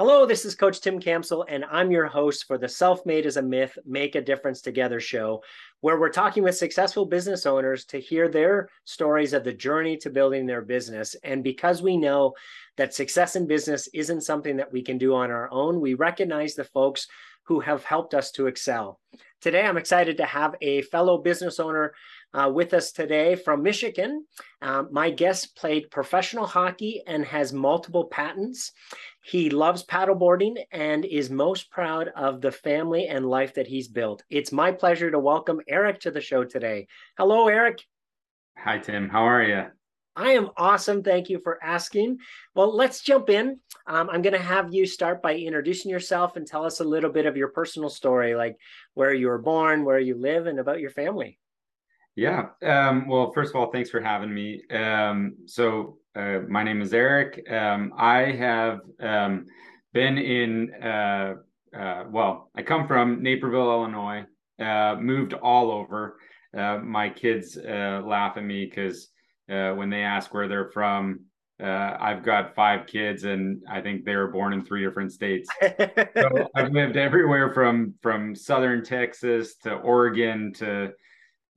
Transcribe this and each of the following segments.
Hello, this is Coach Tim Campbell, and I'm your host for the Self Made as a Myth Make a Difference Together show, where we're talking with successful business owners to hear their stories of the journey to building their business. And because we know that success in business isn't something that we can do on our own, we recognize the folks who have helped us to excel. Today, I'm excited to have a fellow business owner uh, with us today from Michigan. Um, my guest played professional hockey and has multiple patents. He loves paddleboarding and is most proud of the family and life that he's built. It's my pleasure to welcome Eric to the show today. Hello, Eric. Hi, Tim. How are you? I am awesome. Thank you for asking. Well, let's jump in. Um, I'm going to have you start by introducing yourself and tell us a little bit of your personal story, like where you were born, where you live, and about your family. Yeah. Um, well, first of all, thanks for having me. Um, so, uh, my name is Eric. Um, I have um, been in, uh, uh, well, I come from Naperville, Illinois, uh, moved all over. Uh, my kids uh, laugh at me because when they ask where they're from, I've got five kids, and I think they were born in three different states. so I've lived everywhere from from southern Texas to Oregon to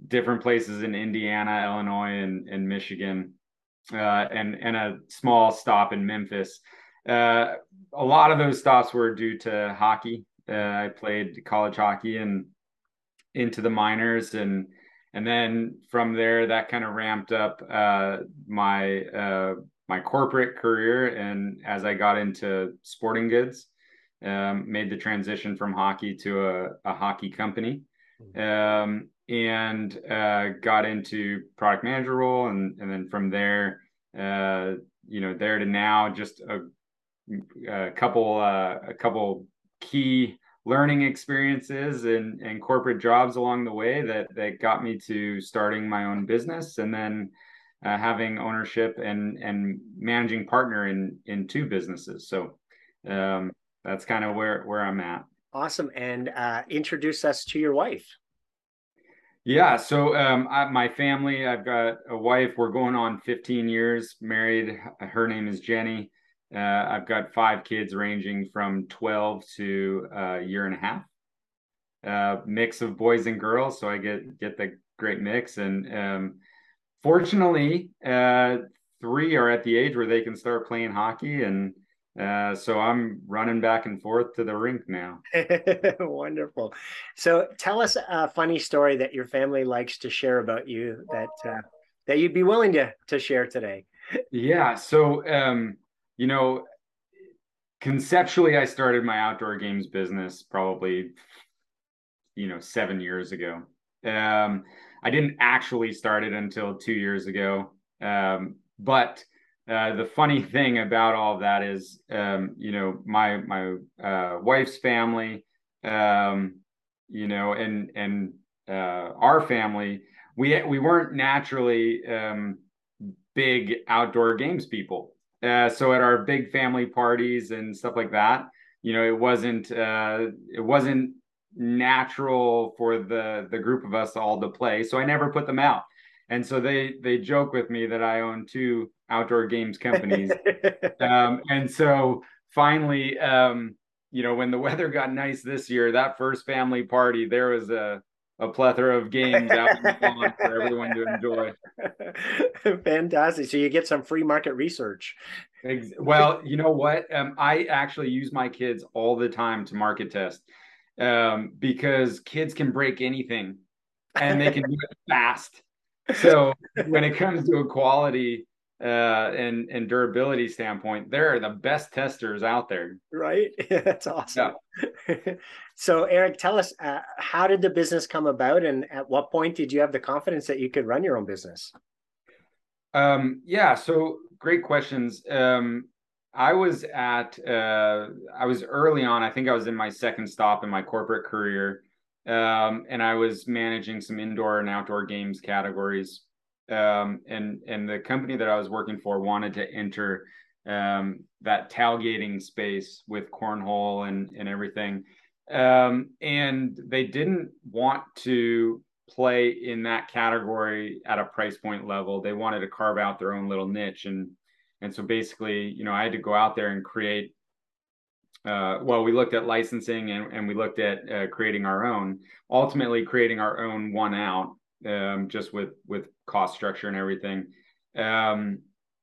different places in Indiana, Illinois, and, and Michigan, uh, and and a small stop in Memphis. Uh, a lot of those stops were due to hockey. Uh, I played college hockey and into the minors, and and then from there, that kind of ramped up uh, my uh, my corporate career. And as I got into sporting goods, um, made the transition from hockey to a, a hockey company. Mm-hmm. Um, and uh, got into product manager role, and and then from there, uh, you know, there to now, just a, a couple uh, a couple key learning experiences and and corporate jobs along the way that that got me to starting my own business, and then. Uh, having ownership and and managing partner in in two businesses, so um, that's kind of where where I'm at. Awesome, and uh, introduce us to your wife. Yeah. So um, I, my family, I've got a wife. We're going on 15 years married. Her name is Jenny. Uh, I've got five kids ranging from 12 to a year and a half. Uh, mix of boys and girls, so I get get the great mix. And um, fortunately, uh, three are at the age where they can start playing hockey, and uh, so I'm running back and forth to the rink now. Wonderful. So tell us a funny story that your family likes to share about you that uh, that you'd be willing to to share today. Yeah. So um, you know, conceptually, I started my outdoor games business probably you know seven years ago. Um, I didn't actually start it until two years ago, um, but uh, the funny thing about all of that is, um, you know, my my uh, wife's family, um, you know, and and uh, our family, we we weren't naturally um, big outdoor games people. Uh, so at our big family parties and stuff like that, you know, it wasn't uh, it wasn't natural for the the group of us all to play. So I never put them out. And so they they joke with me that I own two outdoor games companies. um, and so finally, um, you know, when the weather got nice this year, that first family party, there was a a plethora of games out in the lawn for everyone to enjoy. Fantastic. So you get some free market research. Well, you know what? Um, I actually use my kids all the time to market test um, because kids can break anything and they can do it fast. So when it comes to a quality uh, and and durability standpoint, they're the best testers out there. Right, that's awesome. Yeah. so, Eric, tell us uh, how did the business come about, and at what point did you have the confidence that you could run your own business? Um, yeah, so great questions. Um, I was at uh, I was early on. I think I was in my second stop in my corporate career, um, and I was managing some indoor and outdoor games categories um, and and the company that I was working for wanted to enter um, that tailgating space with cornhole and and everything, um, and they didn't want to play in that category at a price point level. They wanted to carve out their own little niche, and and so basically, you know, I had to go out there and create uh, well, we looked at licensing and, and we looked at uh, creating our own. Ultimately, creating our own one out, um, just with with cost structure and everything. Um,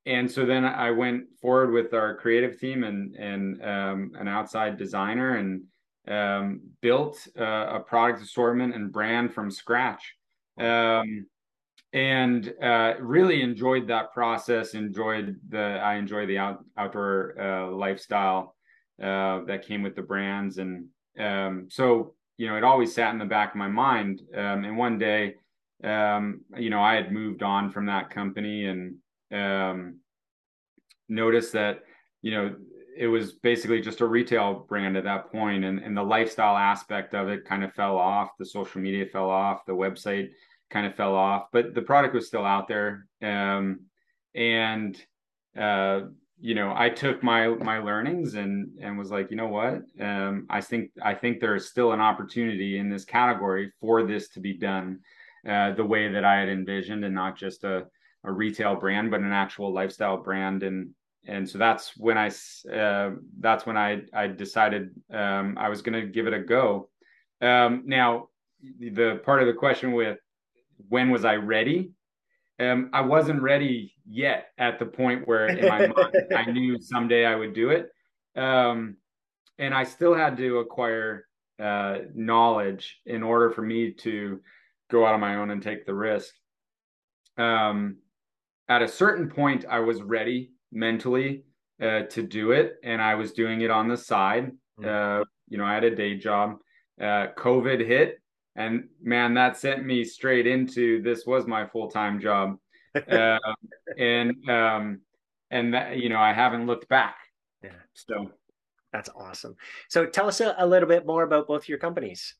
and so then I went forward with our creative team and and um, an outside designer and um, built uh, a product assortment and brand from scratch. Um, and uh, really enjoyed that process. Enjoyed the I enjoy the out, outdoor uh, lifestyle uh, that came with the brands, and um, so you know it always sat in the back of my mind. Um, and one day, um, you know, I had moved on from that company and um, noticed that you know it was basically just a retail brand at that point and, and the lifestyle aspect of it kind of fell off. The social media fell off. The website kind of fell off but the product was still out there. Um, and uh, you know i took my my learnings and and was like you know what? Um, i think i think there is still an opportunity in this category for this to be done uh, the way that i had envisioned and not just a a retail brand, but an actual lifestyle brand. And and so that's when I uh, that's when I I decided um, I was going to give it a go. Um, now, the part of the question with when was I ready? Um, I wasn't ready yet at the point where in my mind I knew someday I would do it. Um, and I still had to acquire uh, knowledge in order for me to go out on my own and take the risk. Um, at a certain point, I was ready mentally uh, to do it, and I was doing it on the side. Mm-hmm. Uh, you know, I had a day job. Uh, COVID hit, and man, that sent me straight into this was my full time job, uh, and um, and that you know I haven't looked back. Yeah. So that's awesome. So tell us a, a little bit more about both your companies.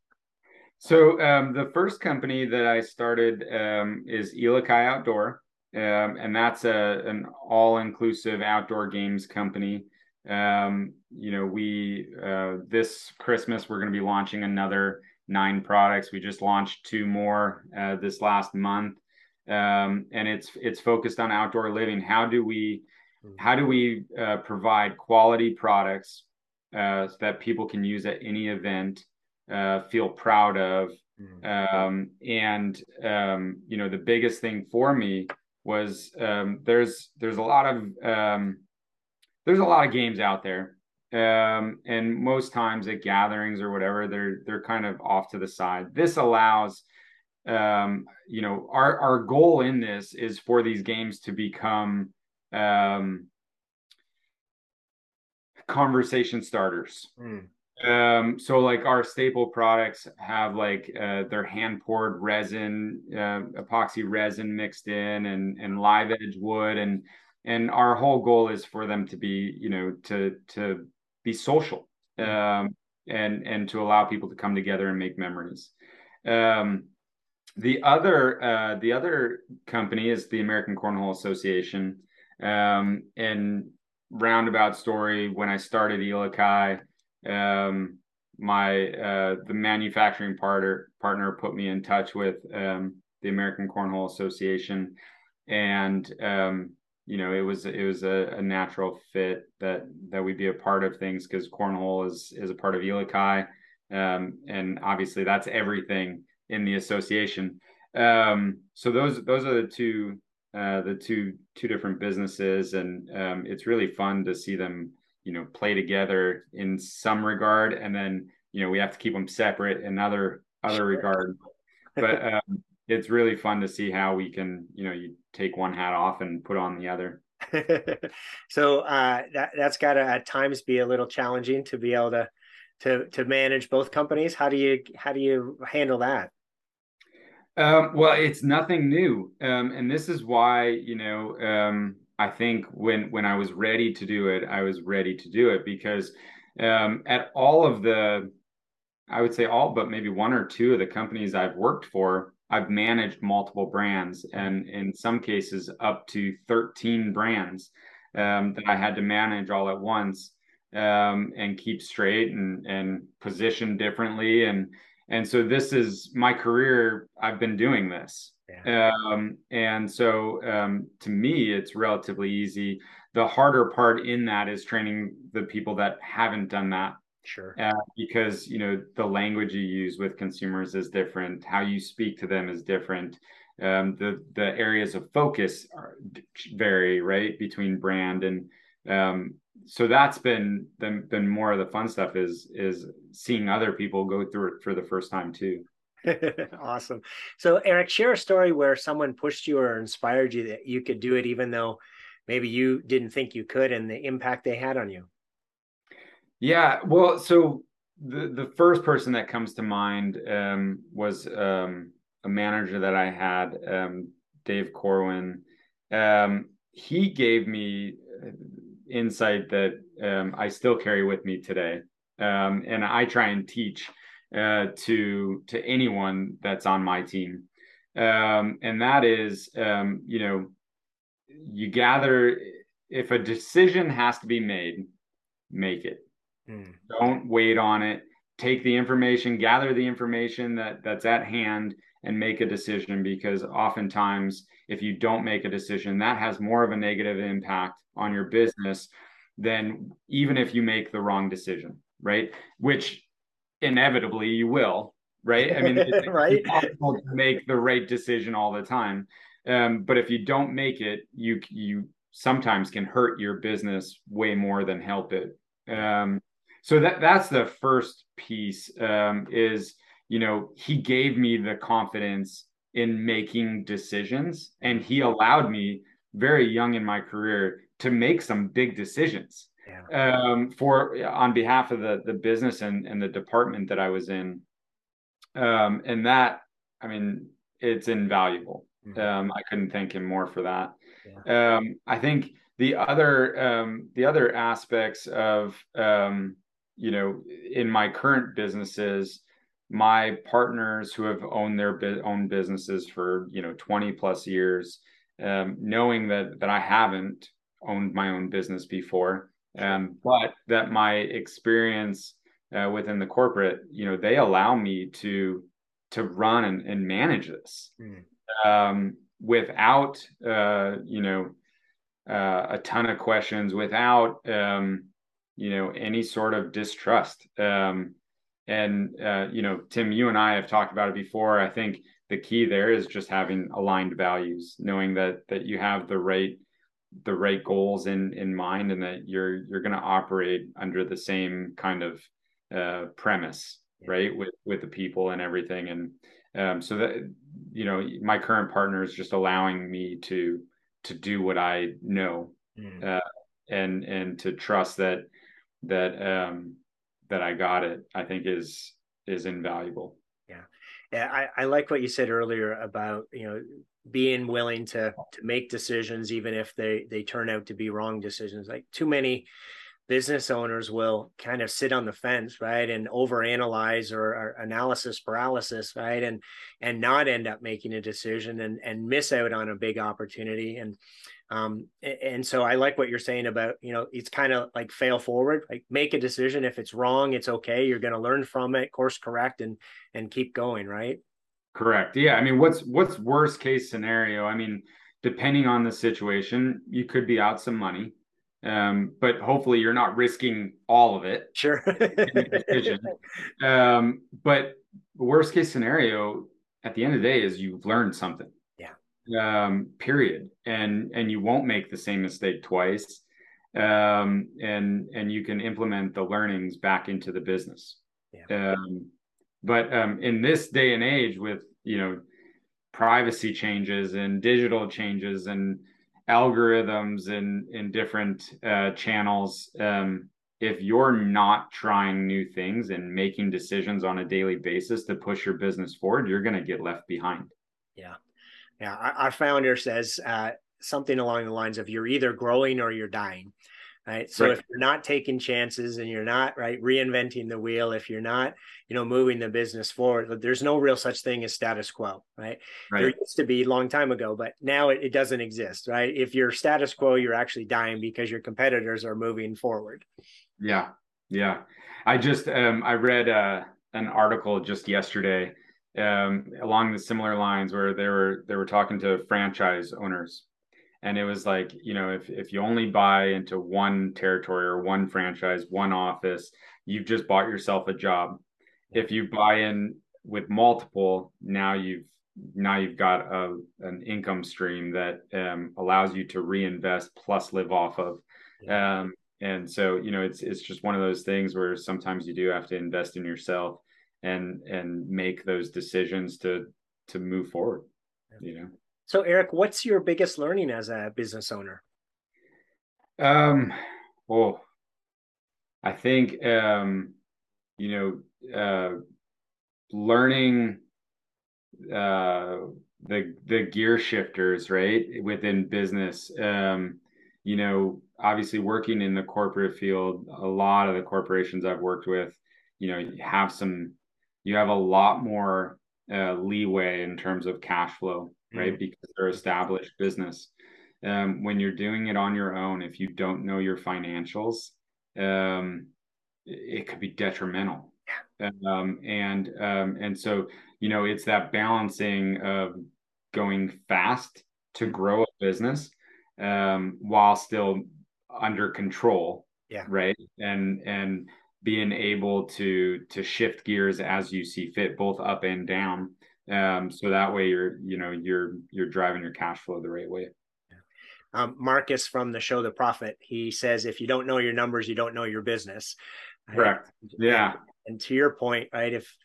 So um, the first company that I started um, is Elakai Outdoor um, and that's a an all inclusive outdoor games company. Um, you know, we uh, this Christmas we're going to be launching another nine products. We just launched two more uh, this last month, um, and it's it's focused on outdoor living. How do we mm-hmm. how do we uh, provide quality products uh, so that people can use at any event, uh, feel proud of, mm-hmm. um, and um, you know the biggest thing for me was um, there's there's a lot of um, there's a lot of games out there, um, and most times at gatherings or whatever, they're they're kind of off to the side. This allows, um, you know, our our goal in this is for these games to become um, conversation starters. Mm. Um, so like our staple products have like uh, their hand poured resin, uh, epoxy resin mixed in, and and live edge wood, and and our whole goal is for them to be, you know, to to be social, um, and and to allow people to come together and make memories. Um, the other uh, the other company is the American Cornhole Association, um, and roundabout story when I started Elakai um, my uh, the manufacturing partner partner put me in touch with um, the American Cornhole Association, and um, you know it was it was a, a, natural fit that that we'd be a part of things because cornhole is is a part of Elakai, um, and obviously that's everything in the association. Um, so those those are the two uh, the two two different businesses, and um, it's really fun to see them you know play together in some regard and then you know we have to keep them separate in other other regard. But um, it's really fun to see how we can you know you take one hat off and put on the other. So uh, that that's got to at times be a little challenging to be able to to to manage both companies. How do you how do you handle that? Um, well it's nothing new. Um, and this is why you know um, I think when when I was ready to do it, I was ready to do it because um, at all of the, I would say all but maybe one or two of the companies I've worked for, I've managed multiple brands and in some cases up to 13 brands um, that I had to manage all at once um, and keep straight and and position differently and and so this is my career. I've been doing this. Yeah. Um, and so um, to me, it's relatively easy. the harder part in that is training the people that haven't done that Sure. uh, because you know the language you use with consumers is different. How you speak to them is different. Um, the the areas of focus are, vary right between brand and um, so that's been, been been more of the fun stuff is is seeing other people go through it for the first time too. awesome. So Eric, share a story where someone pushed you or inspired you that you could do it even though maybe you didn't think you could and the impact they had on you. Yeah, well, so the the first person that comes to mind um, was um, a manager that I had, um, Dave Corwin. Um, he gave me uh, insight that um, I still carry with me today, um, and I try and teach uh, to to anyone that's on my team, um, and that is, um, you know, you gather if a decision has to be made, make it Mm. Don't wait on it. Take the information, gather the information that that's at hand and make a decision because oftentimes if you don't make a decision, that has more of a negative impact on your business than even if you make the wrong decision, right? Which inevitably you will, right? I mean, it's right? possible to make the right decision all the time. Um, but if you don't make it, you you sometimes can hurt your business way more than help it. Um, so that that's the first piece um, is you know he gave me the confidence in making decisions and he allowed me very young in my career to make some big decisions yeah. um, for on behalf of the the business and, and the department that I was in um, and that I mean it's invaluable mm-hmm. Um, I couldn't thank him more for that yeah. Um, I think the other um, the other aspects of um, you know, in my current businesses, my partners who have owned their own businesses for you know 20 plus years, um, knowing that that I haven't owned my own business before, um, but that my experience uh, within the corporate, you know, they allow me to to run and, and manage this. Mm. um, without uh, you know uh, a ton of questions, without um, you know any sort of distrust. Um, and uh, you know tim you and i have talked about it before. I think the key there is just having aligned values knowing that that you have the right the right goals in in mind and that you're you're going to operate under the same kind of uh, premise right with with the people and everything and um, so that you know my current partner is just allowing me to to do what i know mm. uh, and and to trust that that um, that I got it, I think is is invaluable. Yeah, yeah. I, I like what you said earlier about you know being willing to to make decisions even if they they turn out to be wrong decisions. Like too many business owners will kind of sit on the fence right and overanalyze or, or analysis paralysis right and and not end up making a decision and and miss out on a big opportunity and um, and so I like what you're saying about, you know, it's kind of like fail forward, like make a decision. If it's wrong, it's okay. You're going to learn from it, course correct, and and keep going, right? Correct. Yeah. I mean, what's what's worst case scenario? I mean, depending on the situation, you could be out some money, um, but hopefully you're not risking all of it. Sure. um, but worst case scenario, at the end of the day, is you've learned something Yeah. um, period and and you won't make the same mistake twice um, and and you can implement the learnings back into the business yeah. um, but um, in this day and age with you know privacy changes and digital changes and algorithms and in different uh, channels um, if you're not trying new things and making decisions on a daily basis to push your business forward you're going to get left behind yeah yeah, our, founder says uh, something along the lines of you're either growing or you're dying. Right. So right. if you're not taking chances and you're not right reinventing the wheel, if you're not, you know, moving the business forward, there's no real such thing as status quo, right? right. There used to be a long time ago, but now it, it doesn't exist, right? If you're status quo, you're actually dying because your competitors are moving forward. Yeah. Yeah. I just um I read uh an article just yesterday um, along the similar lines where they were they were talking to franchise owners and it was like you know if if you only buy into one territory or one franchise one office you've just bought yourself a job. If you buy in with multiple now you've now you've got a, an income stream that um, allows you to reinvest plus live off of. Um, and so you know it's it's just one of those things where sometimes you do have to invest in yourself and and make those decisions to to move forward you know so eric what's your biggest learning as a business owner? Um well i think um you know uh learning uh the the gear shifters right within business. Um you know obviously working in the corporate field a lot of the corporations i've worked with you know you have some you have a lot more uh, leeway in terms of cash flow right? Mm-hmm. because they're established business. Um, when you're doing it on your own if you don't know your financials um, it, it could be detrimental. Um, and um, and so you know it's that balancing of going fast to grow a business um, while still under control yeah. right? And and being able to to shift gears as you see fit both up and down um, so that way you're you know you're you're driving your cash flow the right way. Um, marcus from the show the profit he says if you don't know your numbers you don't know your business. Correct. yeah. and to your point right if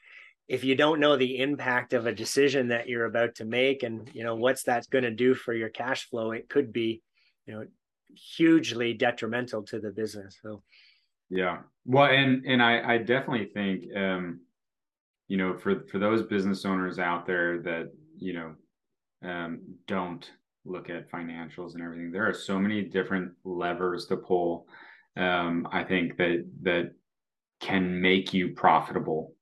if you don't know the impact of a decision that you're about to make and you know what's that going to do for your cash flow it could be you know hugely detrimental to the business so. Yeah. Well and and i i definitely think um you know for for those business owners out there that you know um don't look at financials and everything there are so many different levers to pull um i think that that can make you profitable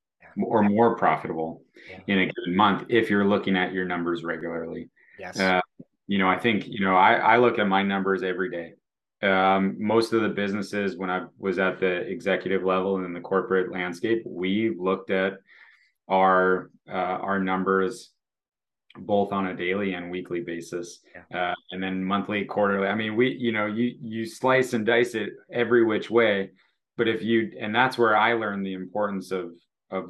or more profitable yeah. in a given month if you're looking at your numbers regularly. Yes. Uh, you know i think you know i i look at my numbers every day. Um, most of the businesses when i was at the executive level and in the corporate landscape we looked at our uh, our numbers both on a daily and weekly basis yeah. uh, and then monthly quarterly. I mean we you know you you slice and dice it every which way but if you and that's where i learned the importance of of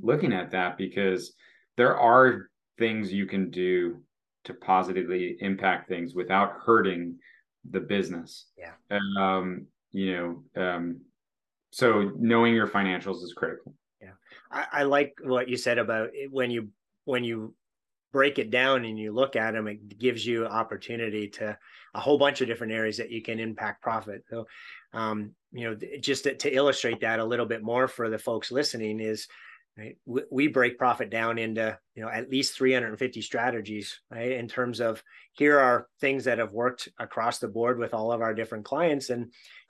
looking at that because there are things you can do to positively impact things without hurting the business. Yeah. Um you know um so knowing your financials is critical I, I like what you said about when you when you break it down and you look at them, it gives you opportunity to a whole bunch of different areas that you can impact profit. So, um, you know, just to, to, illustrate that a little bit more for the folks listening is right, we, we, break profit down into, you know, at least 350 strategies, right? In terms of here are things that have worked across the board with all of our different clients and,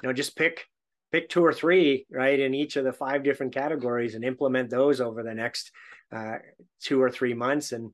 you know, just pick pick two or three right in each of the five different categories and implement those over the next uh, two or three months. And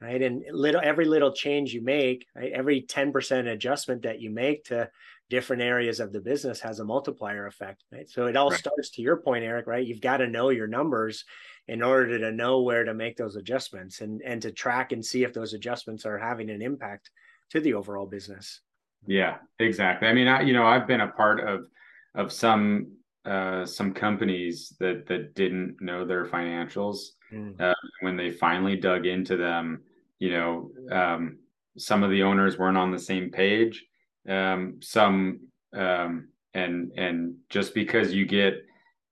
right and little every little change you make right, every 10% adjustment that you make to different areas of the business has a multiplier effect right? So it all right. starts to your point eric right? You've got to know your numbers in order to know where to make those adjustments and and to track and see if those adjustments are having an impact to the overall business. Yeah exactly. I mean I, you know i've been a part of of some uh, some companies that that didn't know their financials mm. uh, when they finally dug into them. You know, um, some of the owners weren't on the same page. Um, some um, and and just because you get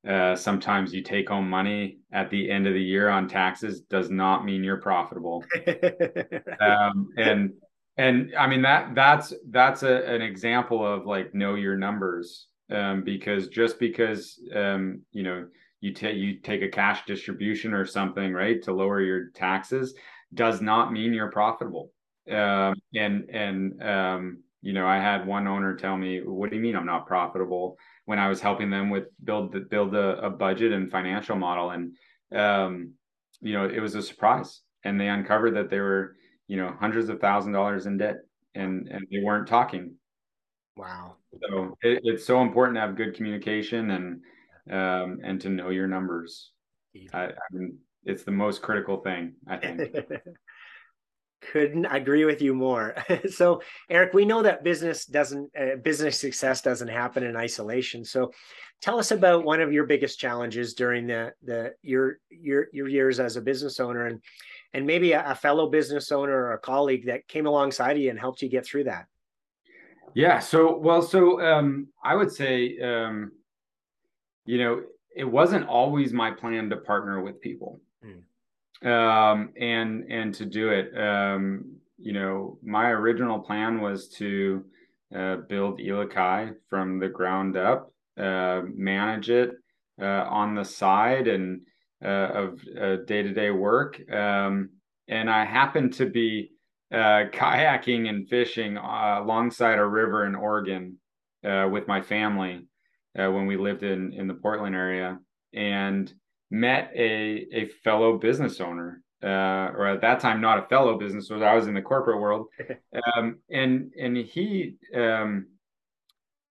uh, sometimes you take home money at the end of the year on taxes does not mean you're profitable. um, and and I mean that that's that's a, an example of like know your numbers um, because just because um, you know you take you take a cash distribution or something right to lower your taxes does not mean you're profitable. Um, and and um, you know I had one owner tell me, "What do you mean I'm not profitable?" When I was helping them with build the, build a, a budget and financial model, and um, you know it was a surprise, and they uncovered that they were you know hundreds of thousand dollars in debt, and and they weren't talking Wow. So it, it's so important to have good communication and um, and to know your numbers. I, I mean, it's the most critical thing, I think. couldn't agree with you more. so, Eric, we know that business doesn't uh, business success doesn't happen in isolation. So, tell us about one of your biggest challenges during the the your your your years as a business owner, and and maybe a, a fellow business owner or a colleague that came alongside you and helped you get through that. Yeah. So, well, so um, I would say, um, you know, it wasn't always my plan to partner with people. Mm um, and and to do it. Um, you know, my original plan was to uh, build Elakai from the ground up, uh, manage it uh, on the side and uh, of day to day work. Um, and I happened to be uh, kayaking and fishing uh, alongside a river in Oregon with my family when we lived in in the Portland area, and met a a fellow business owner, uh, or at that time not a fellow business owner. I was in the corporate world, um, and and he um,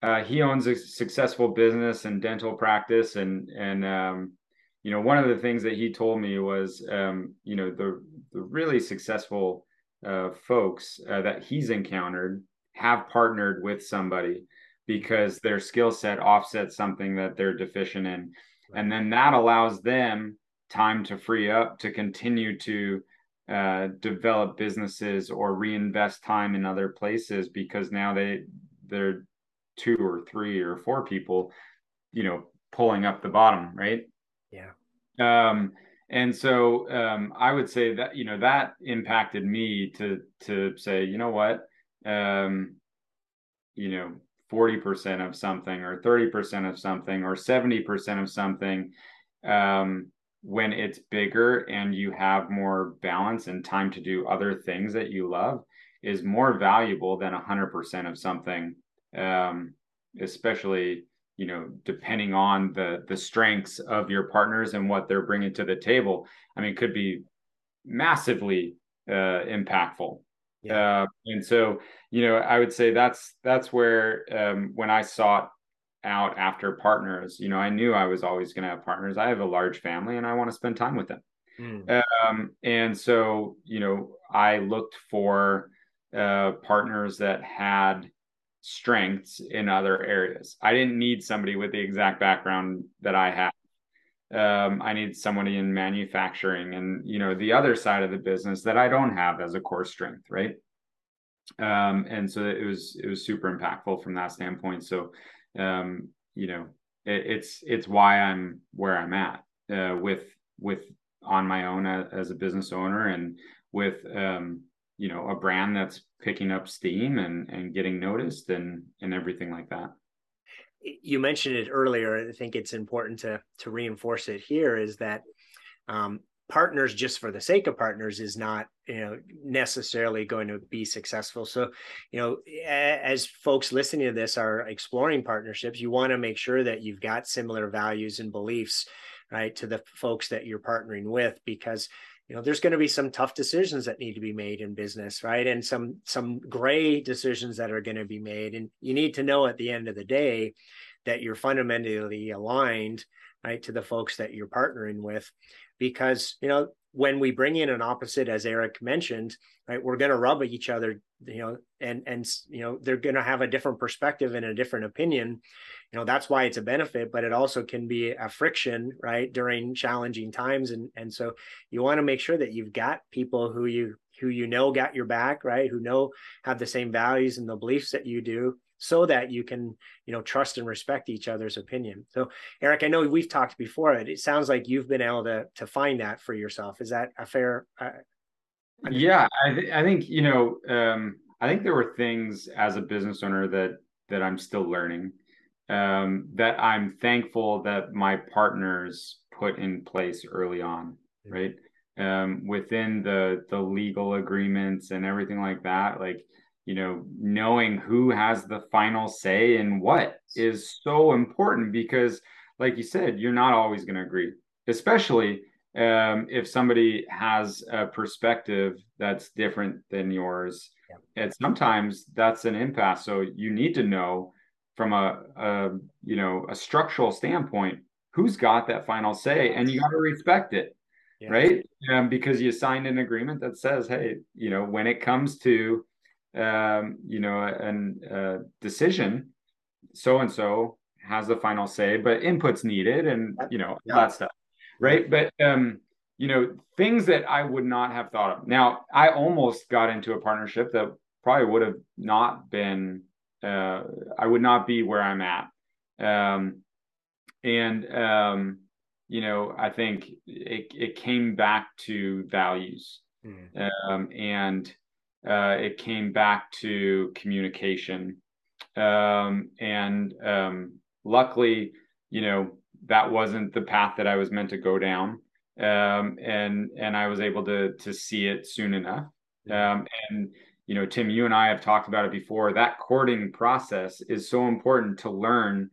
uh, he owns a successful business and dental practice, and and um, you know one of the things that he told me was um, you know the the really successful uh, folks uh, that he's encountered have partnered with somebody because their skill set offsets something that they're deficient in. And then that allows them time to free up to continue to uh, develop businesses or reinvest time in other places because now they they're two or three or four people you know pulling up the bottom right? Yeah. Um and so um i would say that you know that impacted me to to say you know what? Um you know 40% of something or 30% of something or 70% of something um, when it's bigger and you have more balance and time to do other things that you love is more valuable than 100% of something um, especially you know depending on the the strengths of your partners and what they're bringing to the table i mean could be massively uh, impactful yeah. Uh, and so, you know, I would say that's that's where um, when I sought out after partners, you know, I knew I was always going to have partners. I have a large family, and I want to spend time with them. Mm. Um, and so, you know, I looked for uh, partners that had strengths in other areas. I didn't need somebody with the exact background that I had um, I need somebody in manufacturing and you know the other side of the business that I don't have as a core strength, right? Um, and so it was it was super impactful from that standpoint. So um, you know it, it's it's why I'm where I'm at uh, with with on my own as, as a business owner and with um, you know a brand that's picking up steam and and getting noticed and and everything like that you mentioned it earlier. I think it's important to to reinforce it here is that um, partners just for the sake of partners is not you know necessarily going to be successful so you know as folks listening to this are exploring partnerships you want to make sure that you've got similar values and beliefs right to the folks that you're partnering with because you know there's going to be some tough decisions that need to be made in business right? And some some gray decisions that are going to be made. And you need to know at the end of the day that you're fundamentally aligned right to the folks that you're partnering with. Because you know when we bring in an opposite as eric mentioned right we're going to rub each other you know and and you know they're going to have a different perspective and a different opinion. You know that's why it's a benefit but it also can be a friction right during challenging times. And and so you want to make sure that you've got people who you who you know got your back right who know have the same values and the beliefs that you do so that you can you know trust and respect each other's opinion. So eric i know we've talked before it, it sounds like you've been able to to find that for yourself. Is that a fair uh, yeah I, th- I think you know um i think there were things as a business owner that that i'm still learning um, that I'm thankful that my partners put in place early on, right? Um, within the the legal agreements and everything like that, like you know, knowing who has the final say in what is so important because, like you said, you're not always going to agree, especially um, if somebody has a perspective that's different than yours. Yeah. And sometimes that's an impasse. So you need to know from a, a you know a structural standpoint who's got that final say and you got to respect it yeah. right? Um, because you signed an agreement that says, hey, you know, when it comes to, um, you know, a uh, decision, so and so has the final say, but input's needed, and you know yeah. that stuff, right? But um, you know, things that I would not have thought of. Now, I almost got into a partnership that probably would have not been. Uh, I would not be where I'm at. Um, and um, you know, I think it it came back to values, mm. um, and uh, it came back to communication, um, and um, luckily, you know, that wasn't the path that I was meant to go down, um, and and I was able to to see it soon enough, um, and you know, Tim, you and I have talked about it before. That courting process is so important to learn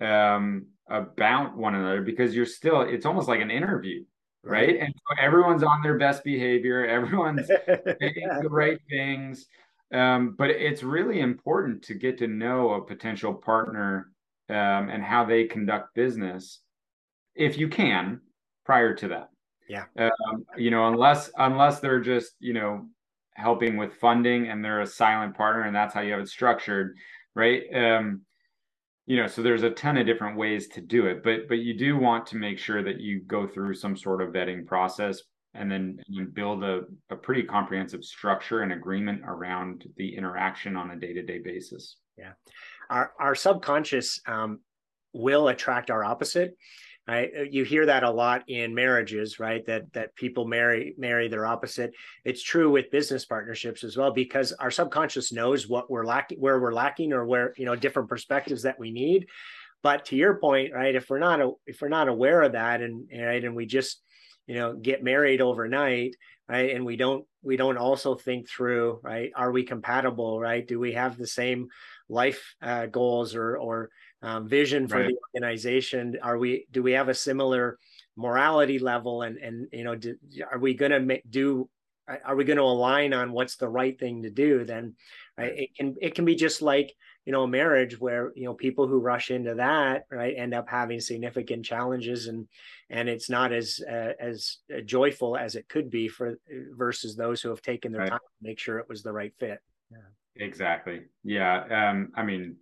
um, about one another because you're still it's almost like an interview right, and so everyone's on their best behavior. Everyone's saying the right things. Um, but it's really important to get to know a potential partner um, and how they conduct business if you can prior to that. Yeah. Um, you know unless unless they're just you know helping with funding and they're a silent partner and that's how you have it structured right? Um, you know so there's a ton of different ways to do it but but you do want to make sure that you go through some sort of vetting process and then you build a, a pretty comprehensive structure and agreement around the interaction on a day-to-day basis. Yeah. Our our subconscious um, will attract our opposite right uh, you hear that a lot in marriages right that that people marry marry their opposite. It's true with business partnerships as well because our subconscious knows what we're lacking where we're lacking or where you know different perspectives that we need. But to your point right if we're not if we're not aware of that and right and we just you know get married overnight right and we don't we don't also think through right are we compatible right? Do we have the same life uh, goals or or um, vision for right. the organization are we do we have a similar morality level and and you know do, are we going to do are we going to align on what's the right thing to do then right? it can it can be just like you know a marriage where you know people who rush into that right end up having significant challenges and and it's not as uh, as joyful as it could be for versus those who have taken their right. time to make sure it was the right fit yeah exactly yeah um i mean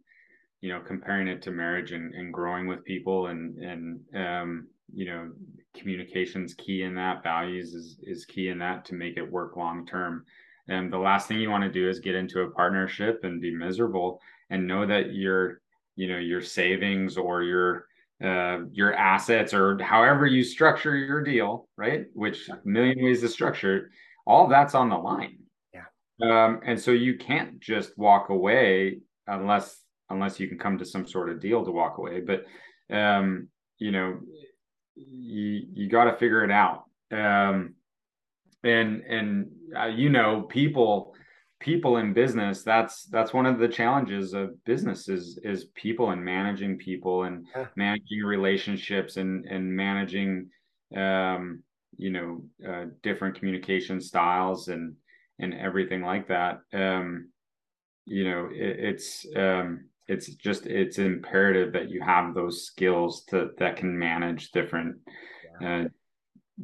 you know comparing it to marriage and, and growing with people and and um, you know communications key in that values is is key in that to make it work long term and the last thing you want to do is get into a partnership and be miserable and know that your you know your savings or your uh, your assets or however you structure your deal right which million ways to structure it all that's on the line. Yeah. Um, and so you can't just walk away unless unless you can come to some sort of deal to walk away. But um, you know, you you got to figure it out. Um, and and uh, you know, people people in business that's that's one of the challenges of business is is people and managing people and yeah. managing relationships and and managing um you know uh, different communication styles and and everything like that um you know it, it's um it's just it's imperative that you have those skills to that can manage different yeah. uh,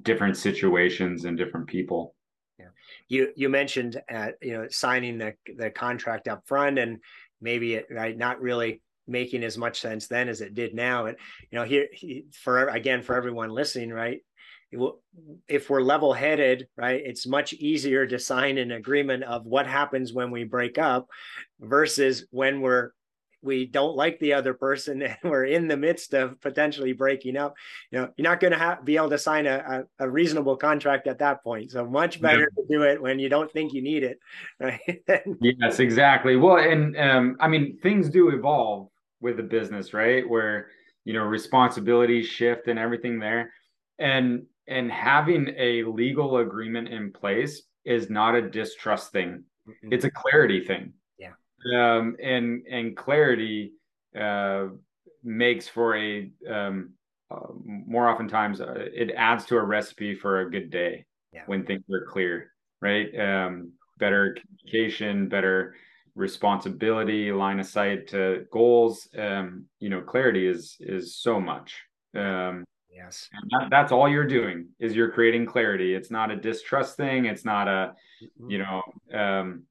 different situations and different people. Yeah. You you mentioned uh, you know signing the the contract up front and maybe it right not really making as much sense then as it did now. And you know here for again for everyone listening right if we're level headed, right, it's much easier to sign an agreement of what happens when we break up versus when we're we don't like the other person and we're in the midst of potentially breaking up you know you're not going to have be able to sign a, a, a, reasonable contract at that point. So much better yeah. to do it when you don't think you need it right? Yes exactly. Well and um, i mean things do evolve with the business right? Where you know responsibilities shift and everything there. And and having a legal agreement in place is not a distrust thing. Mm-hmm. it's a clarity thing um, and and clarity uh, makes for a um, uh, more oftentimes uh, it adds to a recipe for a good day yeah. when things are clear, right? Um, better communication, better responsibility, line of sight to goals. Um, you know, clarity is is so much. Um, Yes. That, that's all you're doing is you're creating clarity. It's not a distrust thing. It's not a, you know, um,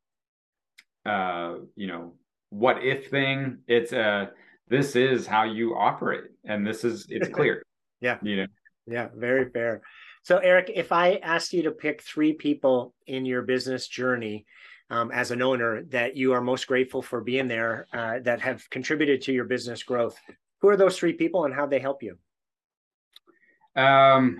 uh, you know, what if thing. It's a, this is how you operate and this is, it's clear. yeah. You know? Yeah. Very fair. So Eric, if I asked you to pick three people in your business journey, um, as an owner that you are most grateful for being there uh, that have contributed to your business growth who are those three people and how they help you um,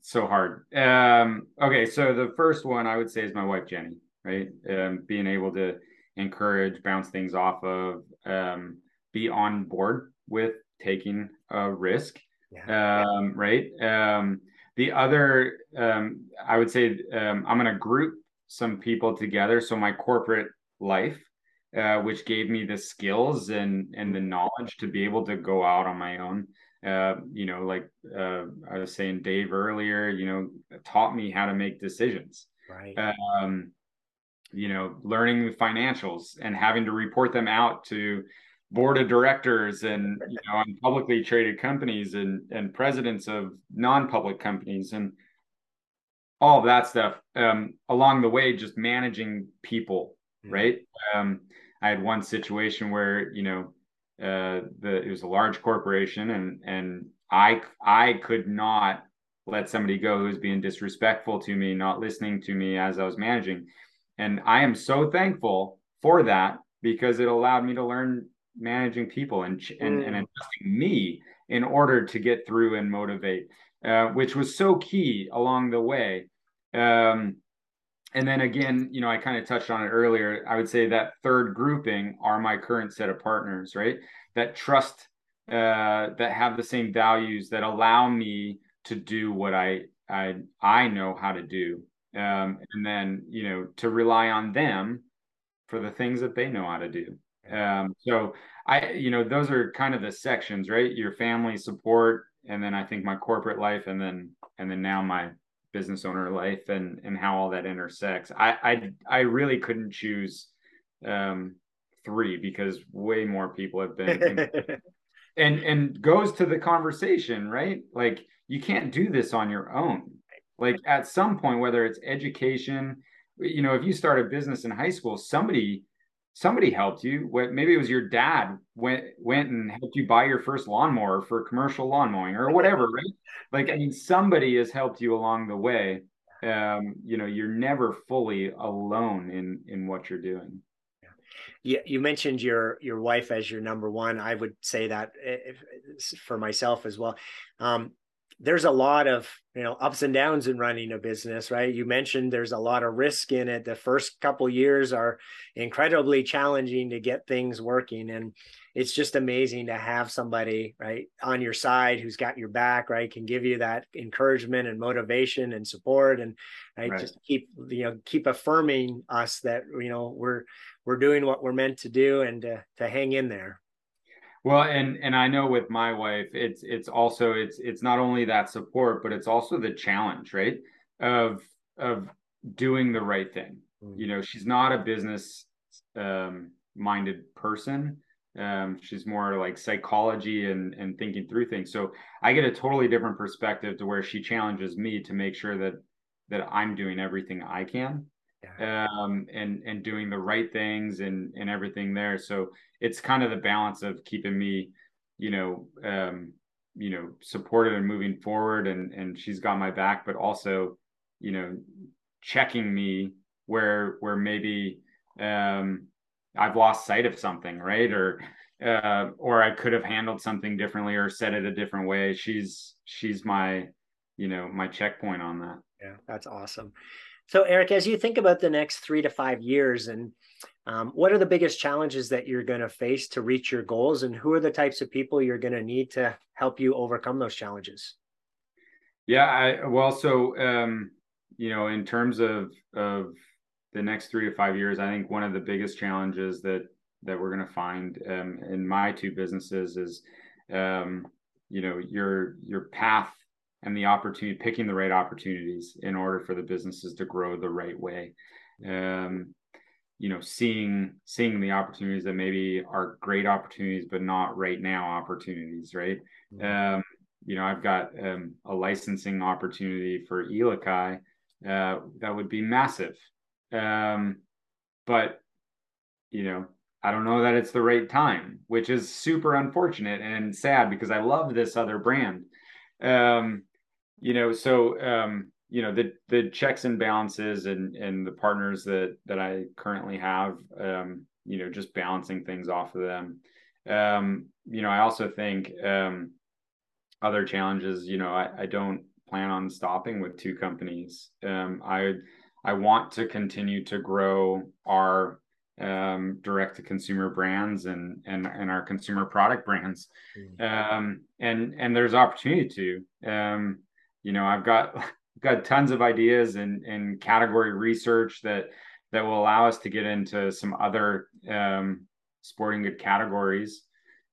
so hard. Um, okay, so the first one I would say is my wife Jenny, right? Um, being able to encourage, bounce things off of, um, be on board with taking a risk, yeah. um, right? Um, the other, um, I would say, um, I'm going to group some people together. So my corporate life, uh, which gave me the skills and and the knowledge to be able to go out on my own uh, you know, like uh, I was saying, Dave earlier, you know, taught me how to make decisions. Right. Um, you know, learning the financials and having to report them out to board of directors and you know on publicly traded companies and and presidents of non-public companies and all of that stuff um, along the way just managing people mm-hmm. right um, i had one situation where you know uh, the it was a large corporation, and and I I could not let somebody go who was being disrespectful to me, not listening to me as I was managing, and I am so thankful for that because it allowed me to learn managing people and and, mm. and adjusting me in order to get through and motivate, uh, which was so key along the way. Um, and then again, you know, I kind of touched on it earlier. I would say that third grouping are my current set of partners, right? That trust, uh, that have the same values, that allow me to do what I I I know how to do, um, and then you know to rely on them for the things that they know how to do. Um, so I, you know, those are kind of the sections, right? Your family support, and then I think my corporate life, and then and then now my business owner life and and how all that intersects. I I I really couldn't choose um, three because way more people have been and and goes to the conversation, right? Like you can't do this on your own. Like at some point, whether it's education, you know, if you start a business in high school, somebody somebody helped you. What maybe it was your dad went went and helped you buy your first lawnmower for commercial lawn mowing or whatever, right? Like I mean, somebody has helped you along the way. Um, you know, you're never fully alone in in what you're doing. Yeah, you mentioned your your wife as your number one. I would say that eh, if, for myself as well. Um, there's a lot of you know ups and downs in running a business right? You mentioned there's a lot of risk in it. The first couple years are incredibly challenging to get things working and it's just amazing to have somebody right on your side who's got your back right can give you that encouragement and motivation and support and right, right. just keep you know keep affirming us that you know we're we're doing what we're meant to do and to, to hang in there well, and and I know with my wife, it's it's also it's it's not only that support, but it's also the challenge, right? Of of doing the right thing. Mm-hmm. You know, she's not a business um, minded person. Um, she's more like psychology and and thinking through things. So I get a totally different perspective to where she challenges me to make sure that that I'm doing everything I can um, and and doing the right things and and everything there. So it's kind of the balance of keeping me, you know, um, you know, supported and moving forward. And and she's got my back, but also, you know, checking me where where maybe um, I've lost sight of something, right? Or uh, or I could have handled something differently or said it a different way. She's she's my, you know, my checkpoint on that. Yeah, that's awesome. So, Eric, as you think about the next three to five years, and um, what are the biggest challenges that you're going to face to reach your goals, and who are the types of people you're going to need to help you overcome those challenges? Yeah, I, well, so um, you know, in terms of of the next three to five years, I think one of the biggest challenges that that we're going to find um, in my two businesses is, um, you know, your your path and the opportunity, picking the right opportunities in order for the businesses to grow the right way. Um, you know, seeing seeing the opportunities that maybe are great opportunities, but not right now opportunities, right? Mm-hmm. Um, you know, I've got um, a licensing opportunity for Elakai uh, that would be massive. Um, but you know, I don't know that it's the right time, which is super unfortunate and sad because I love this other brand. Um, you know, so um, you know the the checks and balances and and the partners that that I currently have, um, you know, just balancing things off of them. Um, you know, I also think um, other challenges. You know, I, I don't plan on stopping with two companies. Um, I I want to continue to grow our um, direct to consumer brands and and and our consumer product brands, mm-hmm. um, and and there's opportunity to. Um, you know, I've got got tons of ideas and and category research that that will allow us to get into some other um, sporting good categories.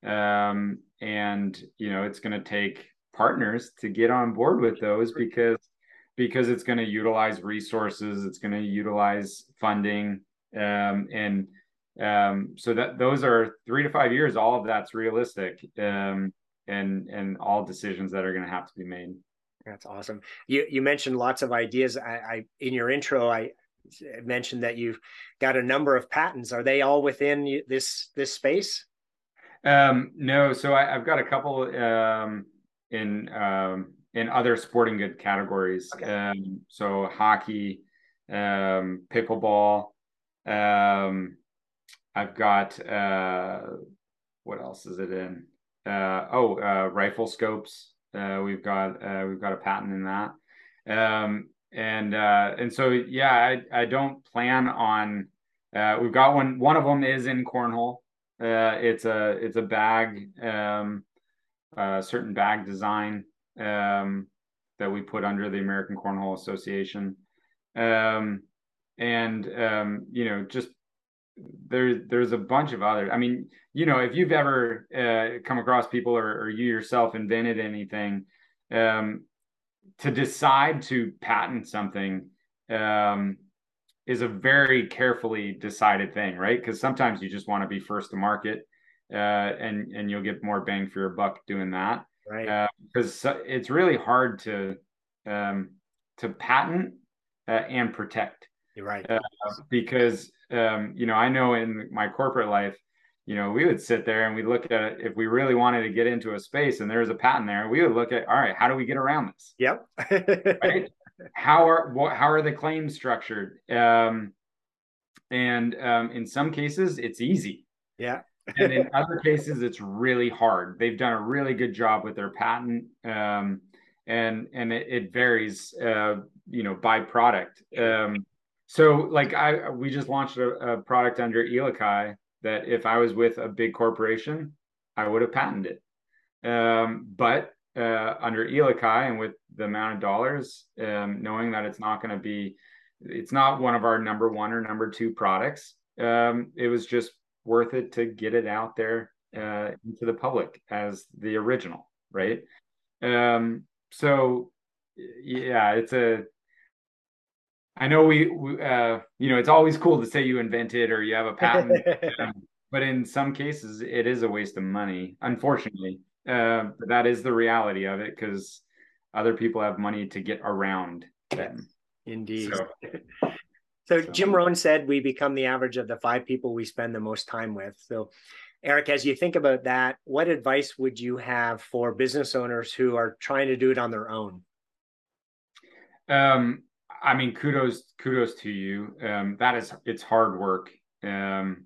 Um, and you know, it's going to take partners to get on board with those because because it's going to utilize resources, it's going to utilize funding, um, and um, so that those are three to five years. All of that's realistic, um, and and all decisions that are going to have to be made. That's awesome. You you mentioned lots of ideas. I, I in your intro, I mentioned that you've got a number of patents. Are they all within this this space? Um, no, so I, have got a couple um, in um, in other sporting good categories. Okay. Um, so hockey, um, pickleball. Um, I've got uh, what else is it in? Uh, oh, uh, rifle scopes. Uh, we've got uh, we've got a patent in that. Um, and uh, and so yeah, I I don't plan on. Uh, we've got one. One of them is in cornhole. Uh, it's a it's a bag, um, a certain bag design um, that we put under the American Cornhole Association, um, and um, you know just there there's a bunch of other. I mean, you know, if you've ever uh, come across people or, or you yourself invented anything, um, to decide to patent something um, is a very carefully decided thing, right? Because sometimes you just want to be first to market, uh, and and you'll get more bang for your buck doing that, right? Because uh, it's really hard to um, to patent uh, and protect. You're right. Uh, because um, you know, I know in my corporate life, you know, we would sit there and we'd look at it. If we really wanted to get into a space and there's a patent there, we would look at, all right, how do we get around this? Yep. right? How are what, how are the claims structured? Um, and um, in some cases, it's easy. Yeah. and in other cases, it's really hard. They've done a really good job with their patent, um, and and it, it varies, uh, you know, by product. Um, so, like, I we just launched a, a product under Elakai that if I was with a big corporation, I would have patented it. Um, but uh, under Elakai and with the amount of dollars, um, knowing that it's not going to be, it's not one of our number one or number two products, um, it was just worth it to get it out there uh, into the public as the original, right? Um, so, yeah, it's a I know we, we uh, you know, it's always cool to say you invented or you have a patent, um, but in some cases, it is a waste of money, unfortunately. Uh, but that is the reality of it because other people have money to get around them. Indeed. So, so, so Jim Rohn said we become the average of the five people we spend the most time with. So, Eric, as you think about that, what advice would you have for business owners who are trying to do it on their own? Um, I mean, kudos, kudos to you. Um, that is, it's hard work. Um,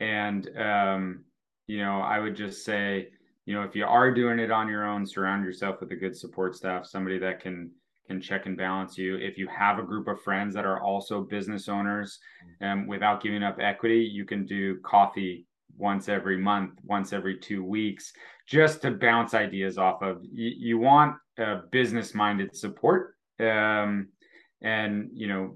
and, um, you know, I would just say, you know, if you are doing it on your own, surround yourself with a good support staff, somebody that can, can check and balance you. If you have a group of friends that are also business owners, um, without giving up equity, you can do coffee once every month, once every two weeks, just to bounce ideas off of. You, you want business minded support. Um, and you know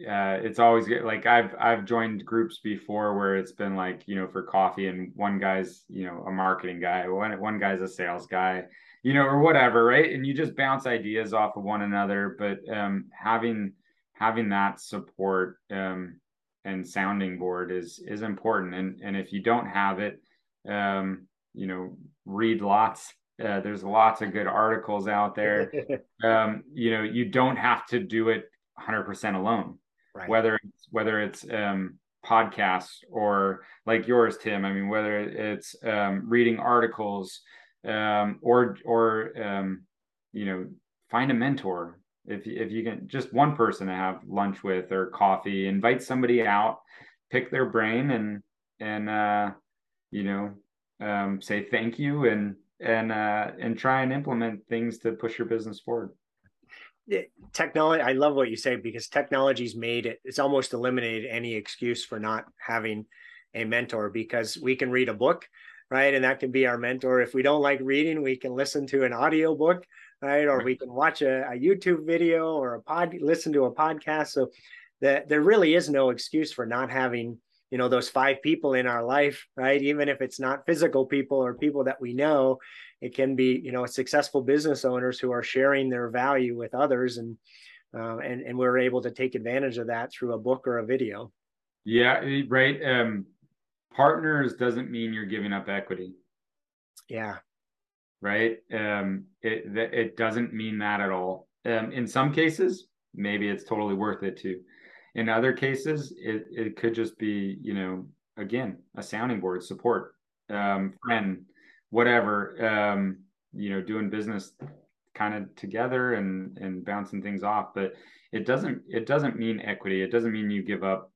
uh, it's always like I've I've joined groups before where it's been like you know for coffee and one guy's you know a marketing guy, one one guy's a sales guy, you know or whatever, right? And you just bounce ideas off of one another. But um, having having that support um, and sounding board is is important. And and if you don't have it, um, you know read lots Uh, there's lots of good articles out there. um, you know, you don't have to do it 100% alone. Right. Whether it's, whether it's um, podcasts or like yours, Tim. I mean, whether it's um, reading articles um, or or um, you know, find a mentor. If if you can, just one person to have lunch with or coffee, invite somebody out, pick their brain, and and uh, you know, um, say thank you and and uh, and try and implement things to push your business forward. Technology i love what you say because technology's made it it's almost eliminated any excuse for not having a mentor because we can read a book right? And that can be our mentor. If we don't like reading we can listen to an audio book right? Or we can watch a, a youtube video or a pod listen to a podcast. So that there really is no excuse for not having you know those five people in our life right? Even if it's not physical people or people that we know it can be you know successful business owners who are sharing their value with others and uh, and and we're able to take advantage of that through a book or a video. Yeah right um partners doesn't mean you're giving up equity. Yeah. Right? Um it it doesn't mean that at all. Um in some cases maybe it's totally worth it too in other cases it it could just be you know again a sounding board support um friend whatever um you know doing business kind of together and and bouncing things off. But it doesn't it doesn't mean equity. It doesn't mean you give up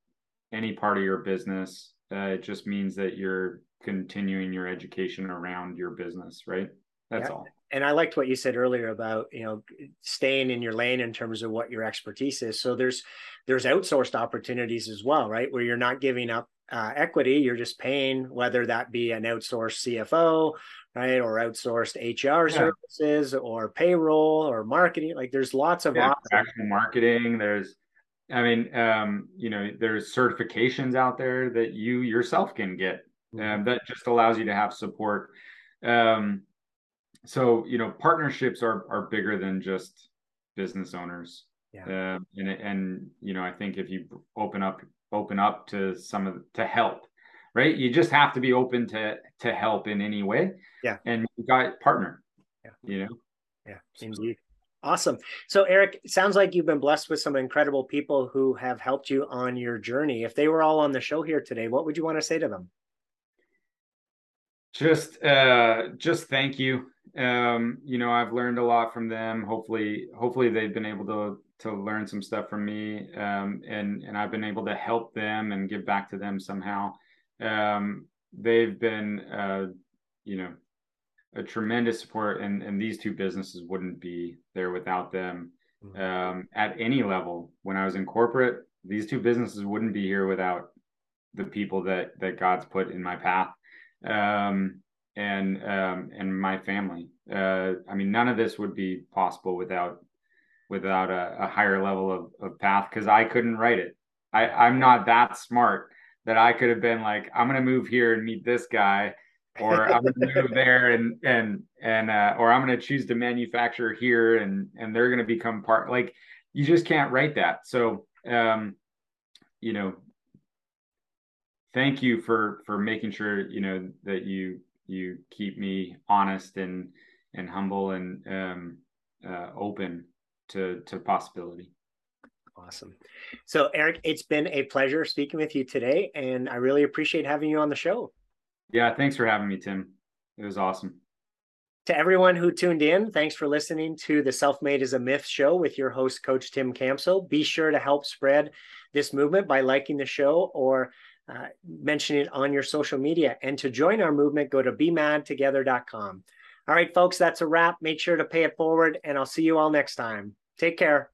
any part of your business. Uh, it just means that you're continuing your education around your business right? That's yeah. all and I liked what you said earlier about you know staying in your lane in terms of what your expertise is. So there's there's outsourced opportunities as well, right? Where you're not giving up uh, equity, you're just paying whether that be an outsourced CFO, right, or outsourced HR yeah. services, or payroll, or marketing. Like there's lots of yeah, marketing. There's, I mean, um, you know, there's certifications out there that you yourself can get um, that just allows you to have support. Um, so you know partnerships are are bigger than just business owners. Yeah. Uh, and and you know i think if you open up open up to some of to help right? You just have to be open to to help in any way. Yeah. And you got partner yeah. you know? Yeah indeed awesome. So eric sounds like you've been blessed with some incredible people who have helped you on your journey. If they were all on the show here today what would you want to say to them? Just uh just thank you um, you know, I've learned a lot from them. Hopefully, hopefully they've been able to to learn some stuff from me, um, and and I've been able to help them and give back to them somehow. Um, they've been, uh, you know, a tremendous support, and and these two businesses wouldn't be there without them. Mm-hmm. Um, at any level, when I was in corporate, these two businesses wouldn't be here without the people that that God's put in my path. Um, and um, and my family. Uh, I mean, none of this would be possible without without a, a higher level of, of path because I couldn't write it. I, I'm not that smart that I could have been like, I'm gonna move here and meet this guy, or I'm gonna move there and and and uh, or I'm gonna choose to manufacture here and and they're gonna become part. Like you just can't write that. So um, you know, thank you for for making sure you know that you you keep me honest and and humble and um, uh, open to to possibility. Awesome. So Eric, it's been a pleasure speaking with you today, and I really appreciate having you on the show. Yeah, thanks for having me, Tim. It was awesome. To everyone who tuned in, thanks for listening to the Self Made is a Myth show with your host, Coach Tim Campsall. Be sure to help spread this movement by liking the show or uh, mention it on your social media. And to join our movement, go to bemadtogether.com. All right, folks, that's a wrap. Make sure to pay it forward, and I'll see you all next time. Take care.